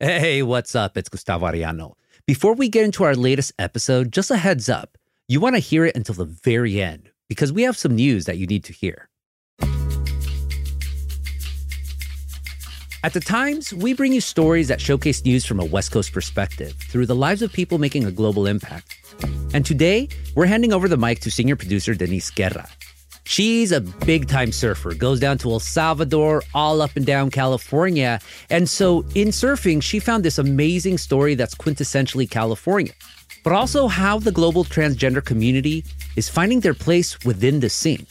Hey, what's up? It's Gustavo Arellano. Before we get into our latest episode, just a heads up. You want to hear it until the very end because we have some news that you need to hear. At the Times, we bring you stories that showcase news from a West Coast perspective through the lives of people making a global impact. And today, we're handing over the mic to senior producer Denise Guerra. She's a big time surfer, goes down to El Salvador, all up and down California. And so in surfing, she found this amazing story that's quintessentially California, but also how the global transgender community is finding their place within the scene.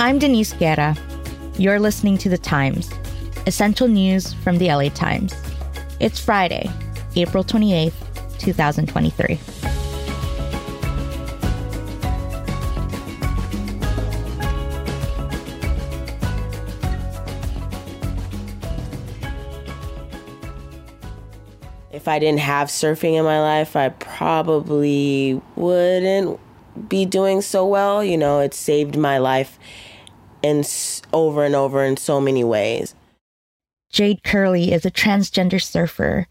I'm Denise Guerra. You're listening to The Times, essential news from the LA Times. It's Friday, April 28th, 2023. If I didn't have surfing in my life, I probably wouldn't be doing so well. You know, it saved my life in over and over in so many ways. Jade Curley is a transgender surfer.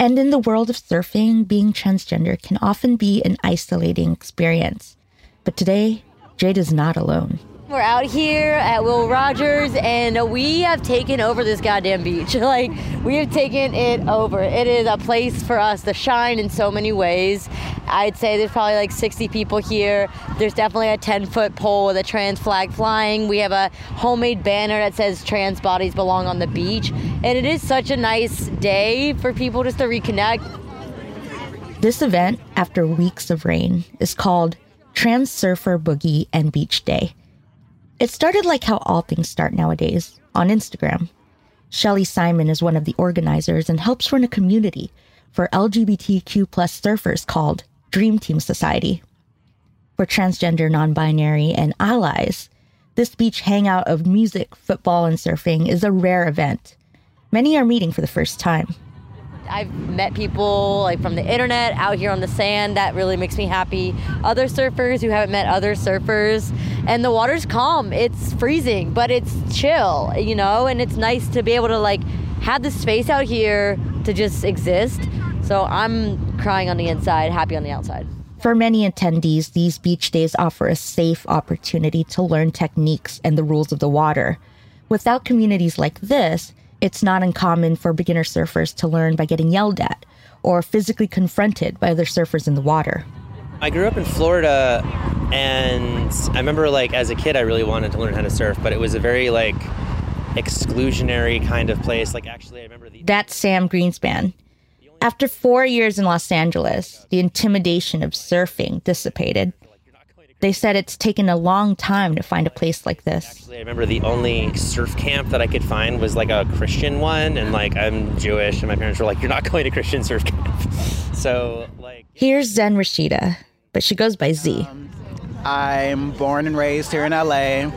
And in the world of surfing, being transgender can often be an isolating experience. But today, Jade is not alone. We're out here at Will Rogers and we have taken over this goddamn beach. Like, we have taken it over. It is a place for us to shine in so many ways. I'd say there's probably like 60 people here. There's definitely a 10 foot pole with a trans flag flying. We have a homemade banner that says trans bodies belong on the beach. And it is such a nice day for people just to reconnect. This event, after weeks of rain, is called Trans Surfer Boogie and Beach Day. It started like how all things start nowadays on Instagram. Shelly Simon is one of the organizers and helps run a community for LGBTQ plus surfers called Dream Team Society. For transgender, non binary, and allies, this beach hangout of music, football, and surfing is a rare event. Many are meeting for the first time. I've met people like from the internet out here on the sand. That really makes me happy. Other surfers who haven't met other surfers, and the water's calm. It's freezing, but it's chill, you know. And it's nice to be able to like have the space out here to just exist. So I'm crying on the inside, happy on the outside. For many attendees, these beach days offer a safe opportunity to learn techniques and the rules of the water. Without communities like this, it's not uncommon for beginner surfers to learn by getting yelled at or physically confronted by other surfers in the water. I grew up in Florida and I remember like as a kid I really wanted to learn how to surf, but it was a very like exclusionary kind of place. Like actually I remember the That's Sam Greenspan. After 4 years in Los Angeles, the intimidation of surfing dissipated they said it's taken a long time to find a place like this. Actually, I remember the only surf camp that I could find was like a Christian one, and like I'm Jewish, and my parents were like, "You're not going to Christian surf camp." so like, here's Zen Rashida, but she goes by Z. Um, I'm born and raised here in LA,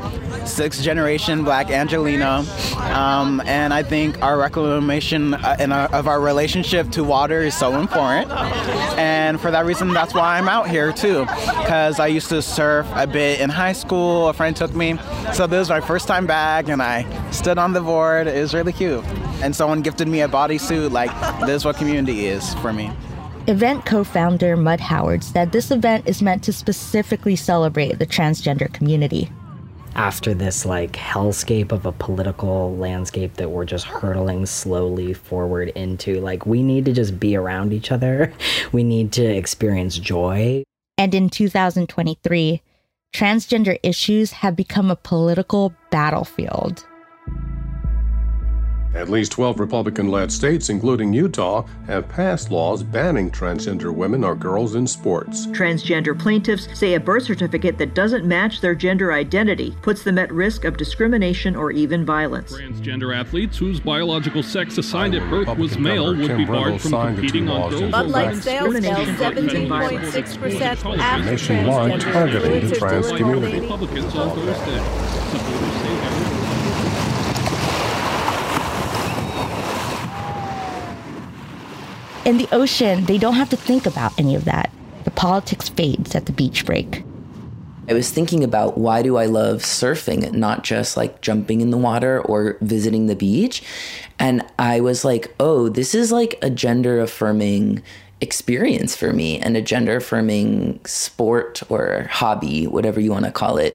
sixth generation Black Angelina. um, and I think our reclamation uh, our, of our relationship to water is so important. And for that reason, that's why I'm out here too, because I used to surf a bit in high school. A friend took me, so this was my first time back, and I stood on the board. It was really cute, and someone gifted me a bodysuit. Like this is what community is for me. Event co founder Mud Howard said this event is meant to specifically celebrate the transgender community. After this, like, hellscape of a political landscape that we're just hurtling slowly forward into, like, we need to just be around each other. We need to experience joy. And in 2023, transgender issues have become a political battlefield. At least 12 Republican led states, including Utah, have passed laws banning transgender women or girls in sports. Transgender plaintiffs say a birth certificate that doesn't match their gender identity puts them at risk of discrimination or even violence. Transgender athletes whose biological sex assigned at birth was male would be barred from competing on girls. Bud Light sales fell 17.6% after nationwide targeting the trans community. Republicans on Thursday. Supporters say In the ocean, they don't have to think about any of that. The politics fades at the beach break. I was thinking about why do I love surfing, not just like jumping in the water or visiting the beach. And I was like, oh, this is like a gender affirming experience for me and a gender affirming sport or hobby, whatever you want to call it.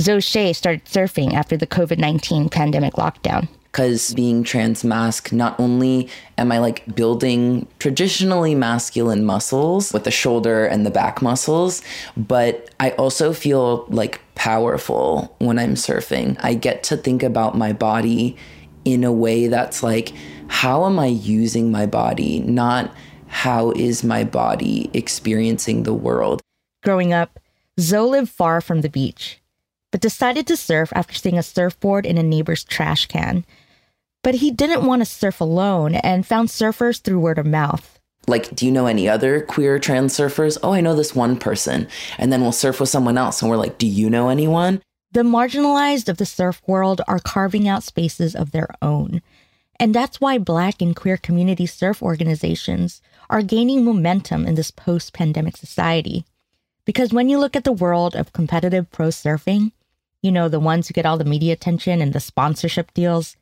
Zoe Shea started surfing after the COVID 19 pandemic lockdown. Because being trans masc, not only am I like building traditionally masculine muscles with the shoulder and the back muscles, but I also feel like powerful when I'm surfing. I get to think about my body in a way that's like, how am I using my body? Not how is my body experiencing the world? Growing up, Zoe lived far from the beach, but decided to surf after seeing a surfboard in a neighbor's trash can. But he didn't want to surf alone and found surfers through word of mouth. Like, do you know any other queer trans surfers? Oh, I know this one person. And then we'll surf with someone else and we're like, do you know anyone? The marginalized of the surf world are carving out spaces of their own. And that's why Black and queer community surf organizations are gaining momentum in this post pandemic society. Because when you look at the world of competitive pro surfing, you know, the ones who get all the media attention and the sponsorship deals,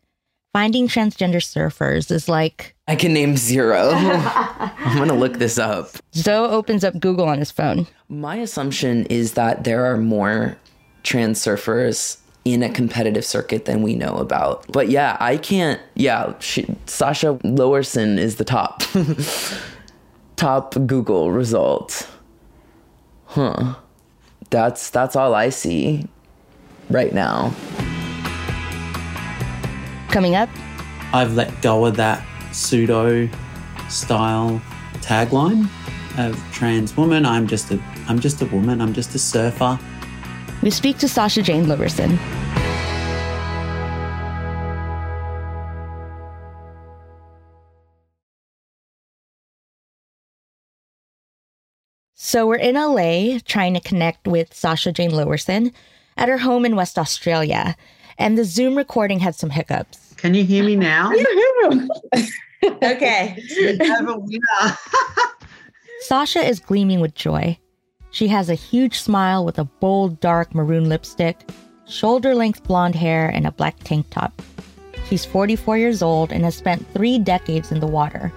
finding transgender surfers is like. I can name zero. I'm to look this up. Zoe opens up Google on his phone. My assumption is that there are more trans surfers in a competitive circuit than we know about. But yeah, I can't. Yeah, she, Sasha Lowerson is the top. top Google result. Huh. That's that's all I see right now. Coming up, I've let go of that pseudo style tagline of trans woman. I'm just a I'm just a woman. I'm just a surfer. We speak to Sasha Jane Lowerson. So we're in LA trying to connect with Sasha Jane Lowerson at her home in West Australia. And the Zoom recording had some hiccups. Can you hear me now? okay. we have a winner. Sasha is gleaming with joy. She has a huge smile with a bold, dark maroon lipstick, shoulder length blonde hair, and a black tank top. She's 44 years old and has spent three decades in the water.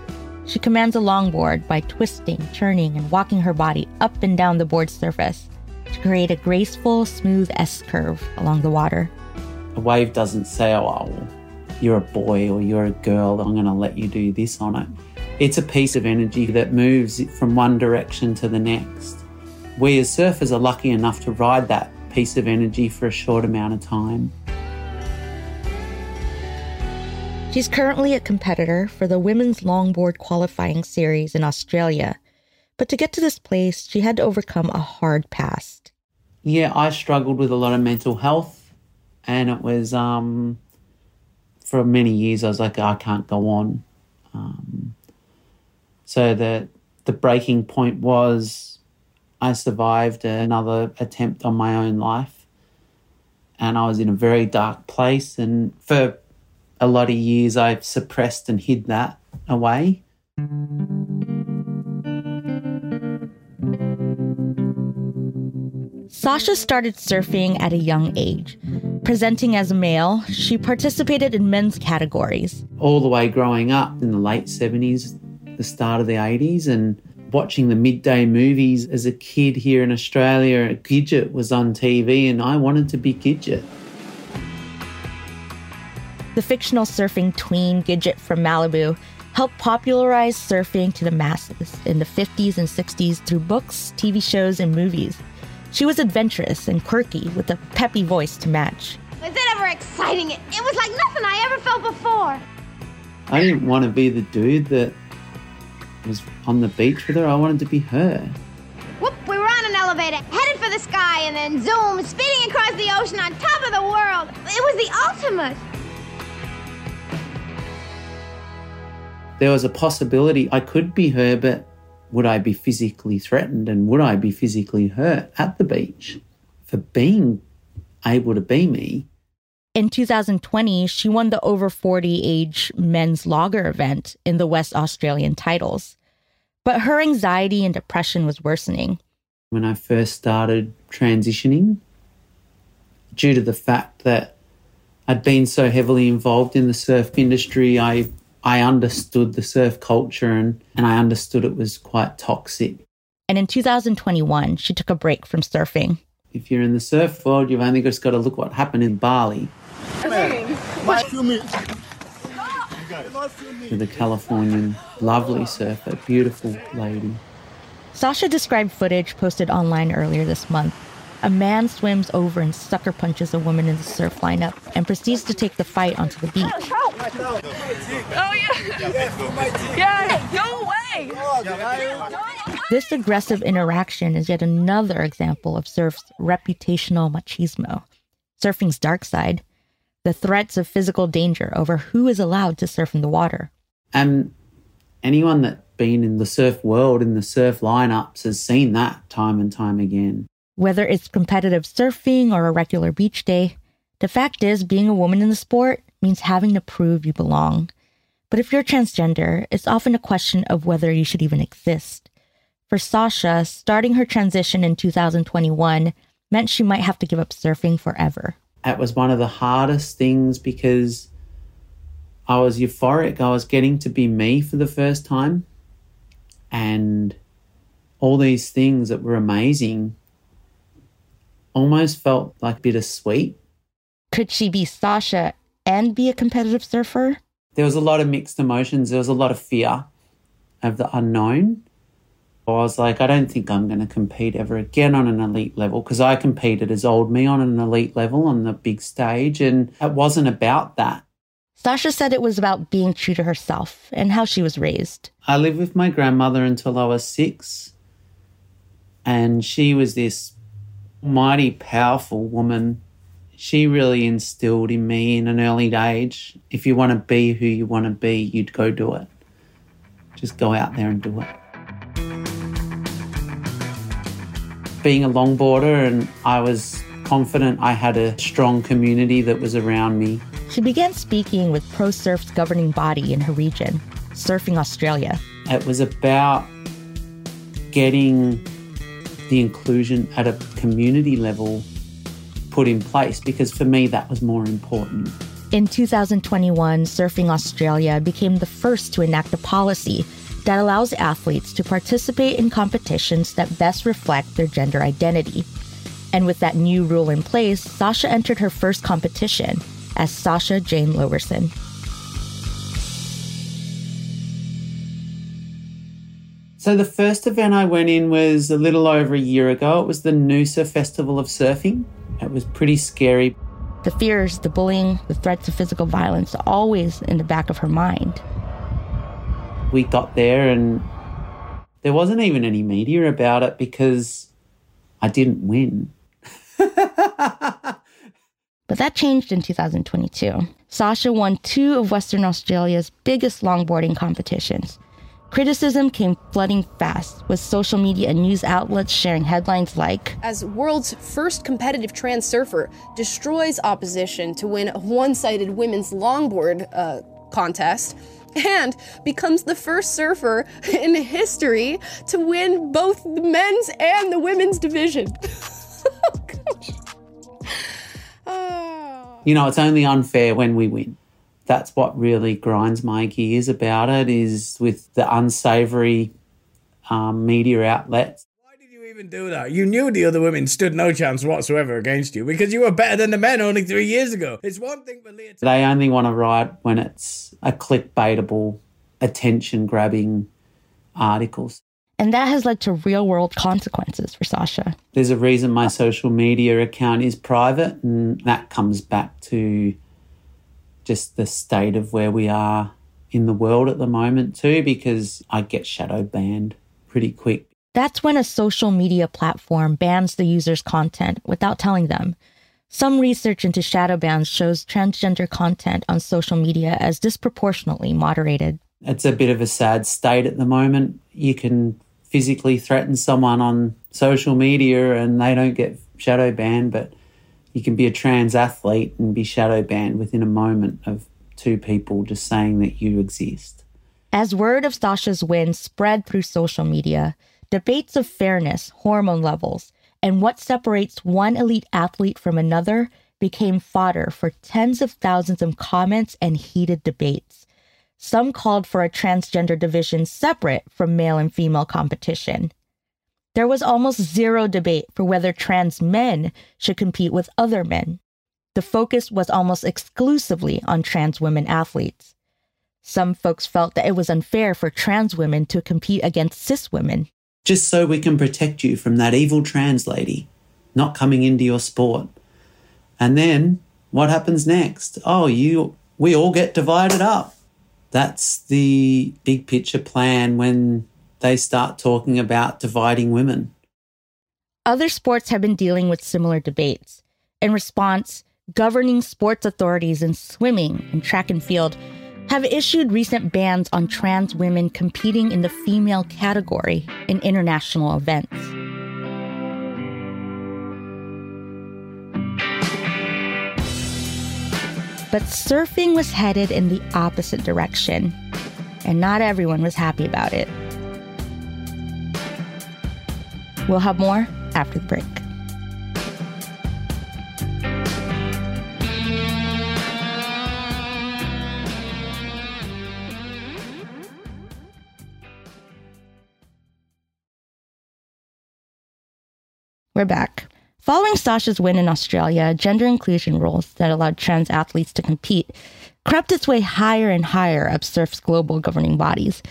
She commands a longboard by twisting, turning, and walking her body up and down the board's surface to create a graceful, smooth S curve along the water. A wave doesn't say, oh, well, you're a boy or you're a girl, I'm going to let you do this on it. It's a piece of energy that moves from one direction to the next. We as surfers are lucky enough to ride that piece of energy for a short amount of time. She's currently a competitor for the Women's Longboard Qualifying Series in Australia. But to get to this place, she had to overcome a hard past. Yeah, I struggled with a lot of mental health, and it was um, for many years I was like, I can't go on. Um, so the the breaking point was I survived another attempt on my own life, and I was in a very dark place. And for a lot of years, I've suppressed and hid that away. Sasha started surfing at a young age. Presenting as a male, she participated in men's categories. All the way growing up in the late 70s, the start of the 80s, and watching the midday movies as a kid here in Australia, Gidget was on TV, and I wanted to be Gidget. The fictional surfing tween Gidget from Malibu helped popularize surfing to the masses in the 50s and 60s through books, TV shows, and movies. She was adventurous and quirky with a peppy voice to match. Was it ever exciting? It, it was like nothing I ever felt before. I didn't want to be the dude that was on the beach with her. I wanted to be her. Whoop, we were on an elevator, headed for the sky, and then zoom, speeding across the ocean on top of the world. It was the ultimate. There was a possibility I could be her, but would I be physically threatened and would I be physically hurt at the beach for being able to be me? In 2020, she won the over 40 age men's logger event in the West Australian titles. But her anxiety and depression was worsening. when I first started transitioning, due to the fact that I'd been so heavily involved in the surf industry, I I understood the surf culture and, and I understood it was quite toxic. And in 2021, she took a break from surfing. If you're in the surf world, you've only just got to look what happened in Bali. With a Californian, lovely surfer, beautiful lady. Sasha described footage posted online earlier this month. A man swims over and sucker punches a woman in the surf lineup and proceeds to take the fight onto the beach. Oh, yeah. Yeah, no way. This aggressive interaction is yet another example of surf's reputational machismo. Surfing's dark side, the threats of physical danger over who is allowed to surf in the water. And anyone that's been in the surf world, in the surf lineups, has seen that time and time again. Whether it's competitive surfing or a regular beach day, the fact is being a woman in the sport means having to prove you belong. But if you're transgender, it's often a question of whether you should even exist. For Sasha, starting her transition in 2021 meant she might have to give up surfing forever. It was one of the hardest things because I was euphoric. I was getting to be me for the first time. And all these things that were amazing almost felt like bittersweet. Could she be Sasha and be a competitive surfer? There was a lot of mixed emotions. There was a lot of fear of the unknown. I was like, I don't think I'm going to compete ever again on an elite level because I competed as old me on an elite level on the big stage, and it wasn't about that. Sasha said it was about being true to herself and how she was raised. I lived with my grandmother until I was six, and she was this mighty powerful woman. She really instilled in me in an early age if you want to be who you want to be, you'd go do it. Just go out there and do it. Being a longboarder, and I was confident I had a strong community that was around me. She began speaking with Pro Surf's governing body in her region, Surfing Australia. It was about getting the inclusion at a community level put in place because for me that was more important. In 2021, Surfing Australia became the first to enact a policy that allows athletes to participate in competitions that best reflect their gender identity. And with that new rule in place, Sasha entered her first competition as Sasha Jane Lowerson. So the first event I went in was a little over a year ago. It was the Noosa Festival of Surfing. It was pretty scary. The fears, the bullying, the threats of physical violence always in the back of her mind. We got there and there wasn't even any media about it because I didn't win. But that changed in 2022. Sasha won two of Western Australia's biggest longboarding competitions. Criticism came flooding fast, with social media and news outlets sharing headlines like As world's first competitive trans surfer destroys opposition to win a one sided women's longboard uh, contest, and becomes the first surfer in history to win both the men's and the women's division. You know, it's only unfair when we win. That's what really grinds my gears about it is with the unsavory um, media outlets. Why did you even do that? You knew the other women stood no chance whatsoever against you because you were better than the men only three years ago. It's one thing for Leah. To- They only want to write when it's a clickbaitable, attention grabbing articles. And that has led to real world consequences for Sasha. There's a reason my social media account is private, and that comes back to just the state of where we are in the world at the moment, too, because I get shadow banned pretty quick. That's when a social media platform bans the user's content without telling them. Some research into shadow bans shows transgender content on social media as disproportionately moderated. It's a bit of a sad state at the moment. You can physically threaten someone on social media and they don't get shadow banned, but you can be a trans athlete and be shadow banned within a moment of two people just saying that you exist. As word of Sasha's win spread through social media, Debates of fairness, hormone levels, and what separates one elite athlete from another became fodder for tens of thousands of comments and heated debates. Some called for a transgender division separate from male and female competition. There was almost zero debate for whether trans men should compete with other men. The focus was almost exclusively on trans women athletes. Some folks felt that it was unfair for trans women to compete against cis women. Just so we can protect you from that evil trans lady not coming into your sport. And then what happens next? Oh, you we all get divided up. That's the big picture plan when they start talking about dividing women. Other sports have been dealing with similar debates. In response, governing sports authorities in swimming and track and field have issued recent bans on trans women competing in the female category in international events. But surfing was headed in the opposite direction, and not everyone was happy about it. We'll have more after the break. We're back. Following Sasha's win in Australia, gender inclusion rules that allowed trans athletes to compete crept its way higher and higher up surf's global governing bodies.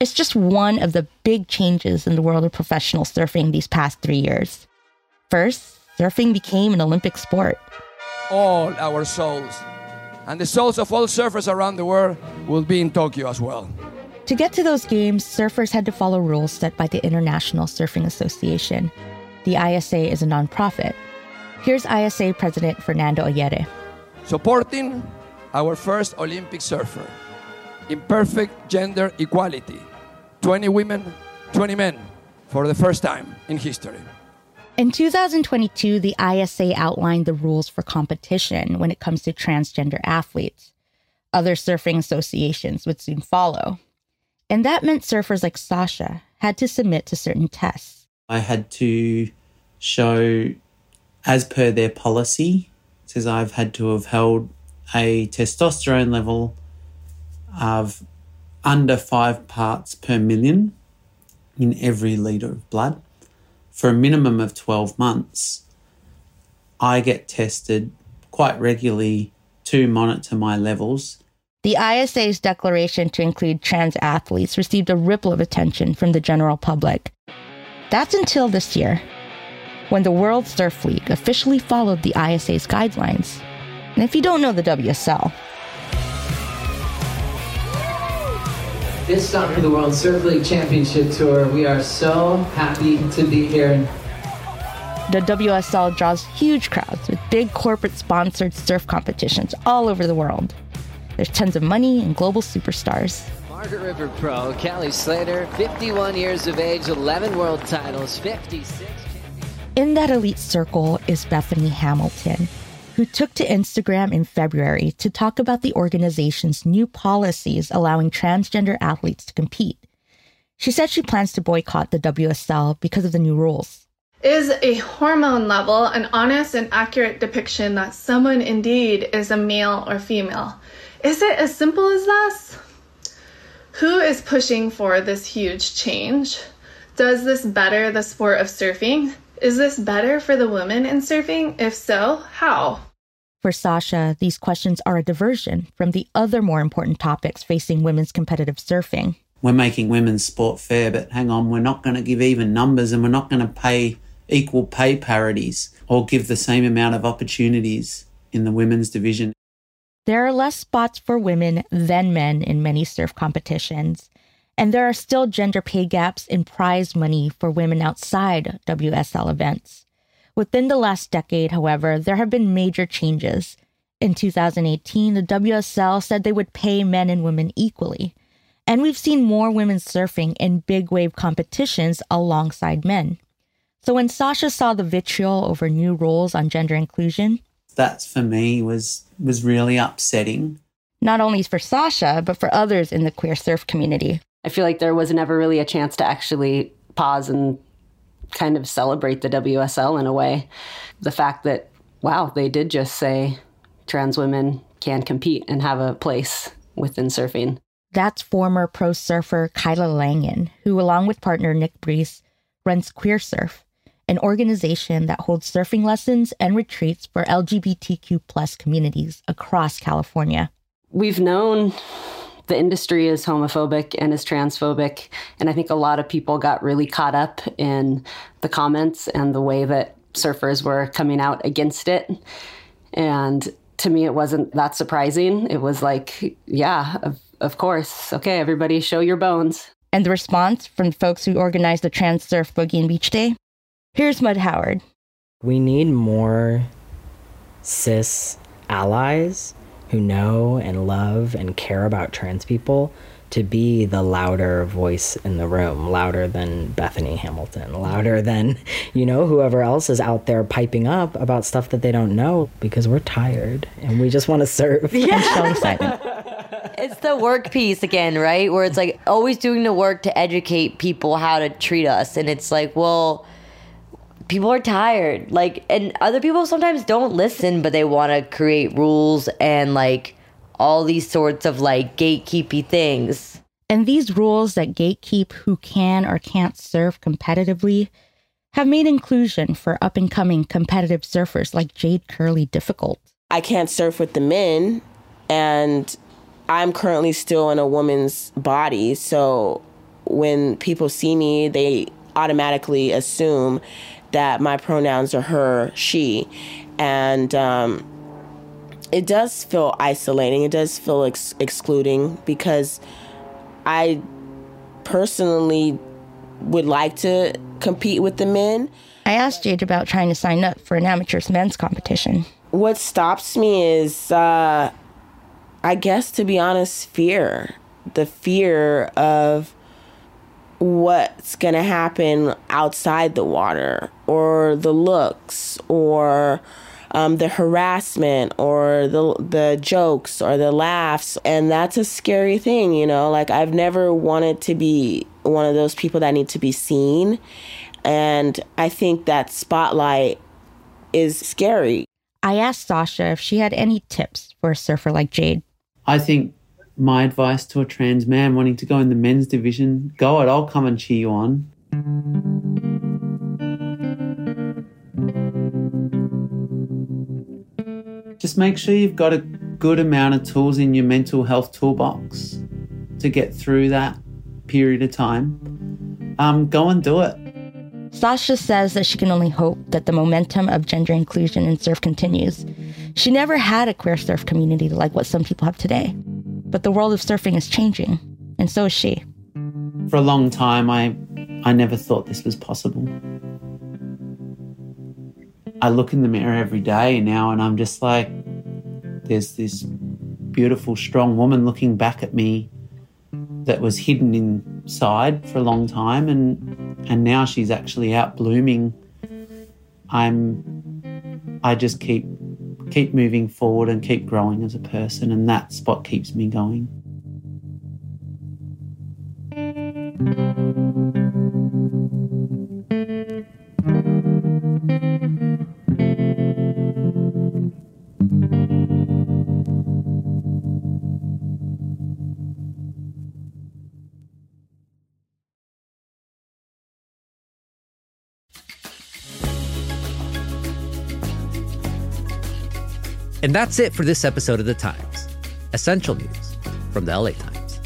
It's just one of the big changes in the world of professional surfing these past three years. First, surfing became an Olympic sport. All our souls and the souls of all surfers around the world will be in Tokyo as well. To get to those games, surfers had to follow rules set by the International Surfing Association. The ISA is a nonprofit. Here's ISA President Fernando Aguerre. Supporting our first Olympic surfer in perfect gender equality 20 women, 20 men for the first time in history. In 2022, the ISA outlined the rules for competition when it comes to transgender athletes. Other surfing associations would soon follow. And that meant surfers like Sasha had to submit to certain tests. I had to show, as per their policy, says I've had to have held a testosterone level of under five parts per million in every litre of blood for a minimum of 12 months. I get tested quite regularly to monitor my levels. The ISA's declaration to include trans athletes received a ripple of attention from the general public. That's until this year, when the World Surf League officially followed the ISA's guidelines. And if you don't know the WSL, this summer, the World Surf League Championship Tour, we are so happy to be here. The WSL draws huge crowds with big corporate sponsored surf competitions all over the world. There's tons of money and global superstars. Margaret River Pro, Kelly Slater, 51 years of age, 11 world titles, 56. In that elite circle is Bethany Hamilton, who took to Instagram in February to talk about the organization's new policies allowing transgender athletes to compete. She said she plans to boycott the WSL because of the new rules. Is a hormone level an honest and accurate depiction that someone indeed is a male or female? Is it as simple as this? Who is pushing for this huge change? Does this better the sport of surfing? Is this better for the women in surfing? If so, how? For Sasha, these questions are a diversion from the other more important topics facing women's competitive surfing. We're making women's sport fair, but hang on, we're not going to give even numbers and we're not going to pay equal pay parities or give the same amount of opportunities in the women's division. There are less spots for women than men in many surf competitions, and there are still gender pay gaps in prize money for women outside WSL events. Within the last decade, however, there have been major changes. In 2018, the WSL said they would pay men and women equally. And we've seen more women surfing in big wave competitions alongside men. So when Sasha saw the vitriol over new rules on gender inclusion, that for me was was really upsetting. Not only for Sasha, but for others in the queer surf community. I feel like there was never really a chance to actually pause and kind of celebrate the WSL in a way. The fact that, wow, they did just say trans women can compete and have a place within surfing. That's former pro surfer Kyla Langen, who, along with partner Nick Brees, runs Queer Surf, an organization that holds surfing lessons and retreats for LGBTQ plus communities across California. We've known the industry is homophobic and is transphobic. And I think a lot of people got really caught up in the comments and the way that surfers were coming out against it. And to me, it wasn't that surprising. It was like, yeah, of, of course. Okay, everybody show your bones. And the response from folks who organized the Trans Surf Boogie and Beach Day? Here's Mud Howard. We need more cis allies who know and love and care about trans people to be the louder voice in the room, louder than Bethany Hamilton, louder than, you know, whoever else is out there piping up about stuff that they don't know because we're tired and we just want to serve. Yeah. it's the work piece again, right? Where it's like always doing the work to educate people how to treat us. And it's like, well, people are tired. Like, and other people sometimes don't listen, but they want to create rules and like all these sorts of like gatekeepy things. And these rules that gatekeep who can or can't surf competitively have made inclusion for up and coming competitive surfers like Jade Curley difficult. I can't surf with the men, and I'm currently still in a woman's body. So when people see me, they automatically assume that my pronouns are her, she. And um, it does feel isolating. It does feel ex- excluding because I personally would like to compete with the men. I asked Jade about trying to sign up for an amateur's men's competition. What stops me is, uh, I guess, to be honest, fear. The fear of what's going to happen outside the water or the looks or um, the harassment or the the jokes or the laughs. And that's a scary thing you know? Like i've never wanted to be one of those people that need to be seen. And i think that spotlight is scary. I asked sasha if she had any tips for a surfer like jade. I think my advice to a trans man wanting to go in the men's division go it i'll come and cheer you on just make sure you've got a good amount of tools in your mental health toolbox to get through that period of time. Um, go and do it. Sasha says that she can only hope that the momentum of gender inclusion in surf continues. She never had a queer surf community like what some people have today. But the world of surfing is changing, and so is she. For a long time, I, I never thought this was possible. I look in the mirror every day now and I'm just like, there's this beautiful, strong woman looking back at me that was hidden inside for a long time and and now she's actually out blooming. I'm I just keep keep moving forward and keep growing as a person and that's what keeps me going. And that's it for this episode of The Times. Essential news from the LA Times.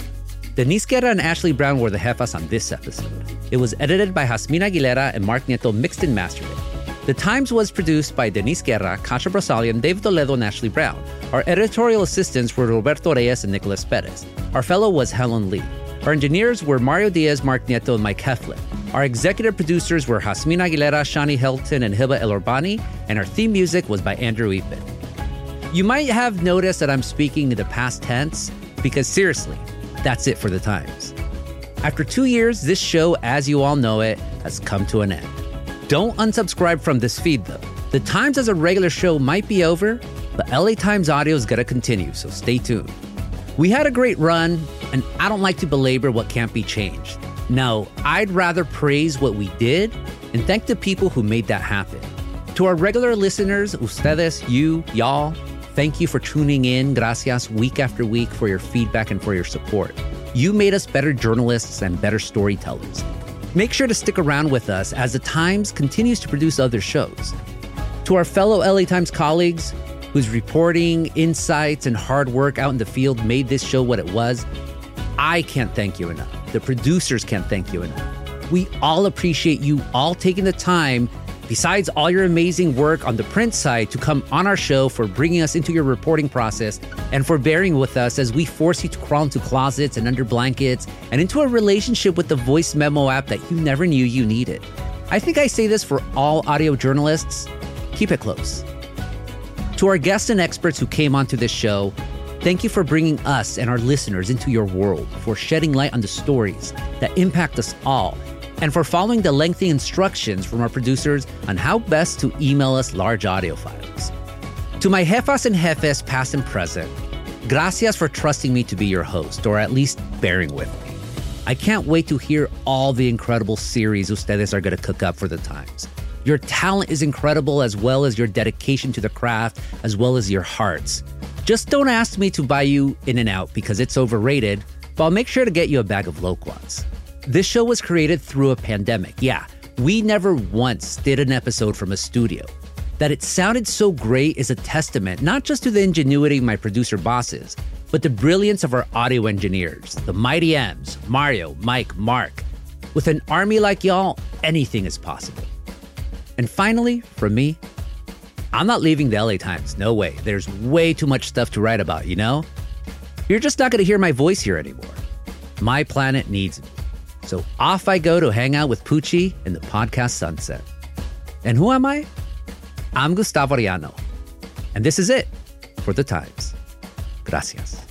Denise Guerra and Ashley Brown were the jefas on this episode. It was edited by Jasmine Aguilera and Mark Nieto, mixed and mastered it. The Times was produced by Denise Guerra, Kasia Broussalian, Dave Toledo, and Ashley Brown. Our editorial assistants were Roberto Reyes and Nicolas Perez. Our fellow was Helen Lee. Our engineers were Mario Diaz, Mark Nieto, and Mike Heflin. Our executive producers were Jasmine Aguilera, Shani Hilton, and Heba Elorbany, and our theme music was by Andrew Eapen. You might have noticed that I'm speaking in the past tense because seriously, that's it for the Times. After two years, this show, as you all know it, has come to an end. Don't unsubscribe from this feed though. The Times as a regular show might be over, but LA Times audio is gonna continue, so stay tuned. We had a great run, and I don't like to belabor what can't be changed. No, I'd rather praise what we did and thank the people who made that happen. To our regular listeners, ustedes, you, y'all, thank you for tuning in. Gracias week after week for your feedback and for your support. You made us better journalists and better storytellers. Make sure to stick around with us as the Times continues to produce other shows. To our fellow LA Times colleagues, whose reporting, insights, and hard work out in the field made this show what it was, I can't thank you enough. The producers can't thank you enough. We all appreciate you all taking the time besides all your amazing work on the print side, to come on our show for bringing us into your reporting process and for bearing with us as we force you to crawl into closets and under blankets and into a relationship with the voice memo app that you never knew you needed. I think I say this for all audio journalists keep it close. To our guests and experts who came onto this show, thank you for bringing us and our listeners into your world, for shedding light on the stories that impact us all and for following the lengthy instructions from our producers on how best to email us large audio files. To my jefas and jefes, past and present, gracias for trusting me to be your host, or at least bearing with me. I can't wait to hear all the incredible series ustedes are going to cook up for the Times. Your talent is incredible, as well as your dedication to the craft, as well as your hearts. Just don't ask me to buy you In-N-Out because it's overrated, but I'll make sure to get you a bag of loquats. This show was created through a pandemic. Yeah, we never once did an episode from a studio. That it sounded so great is a testament not just to the ingenuity of my producer bosses, but the brilliance of our audio engineers, the mighty M's, Mario, Mike, Mark. With an army like y'all, anything is possible. And finally, from me, I'm not leaving the LA Times. No way. There's way too much stuff to write about, you know? You're just not going to hear my voice here anymore. My planet needs. So off I go to hang out with Poochie in the podcast sunset. And who am I? I'm Gustavo Arellano. And this is it for the Times. Gracias.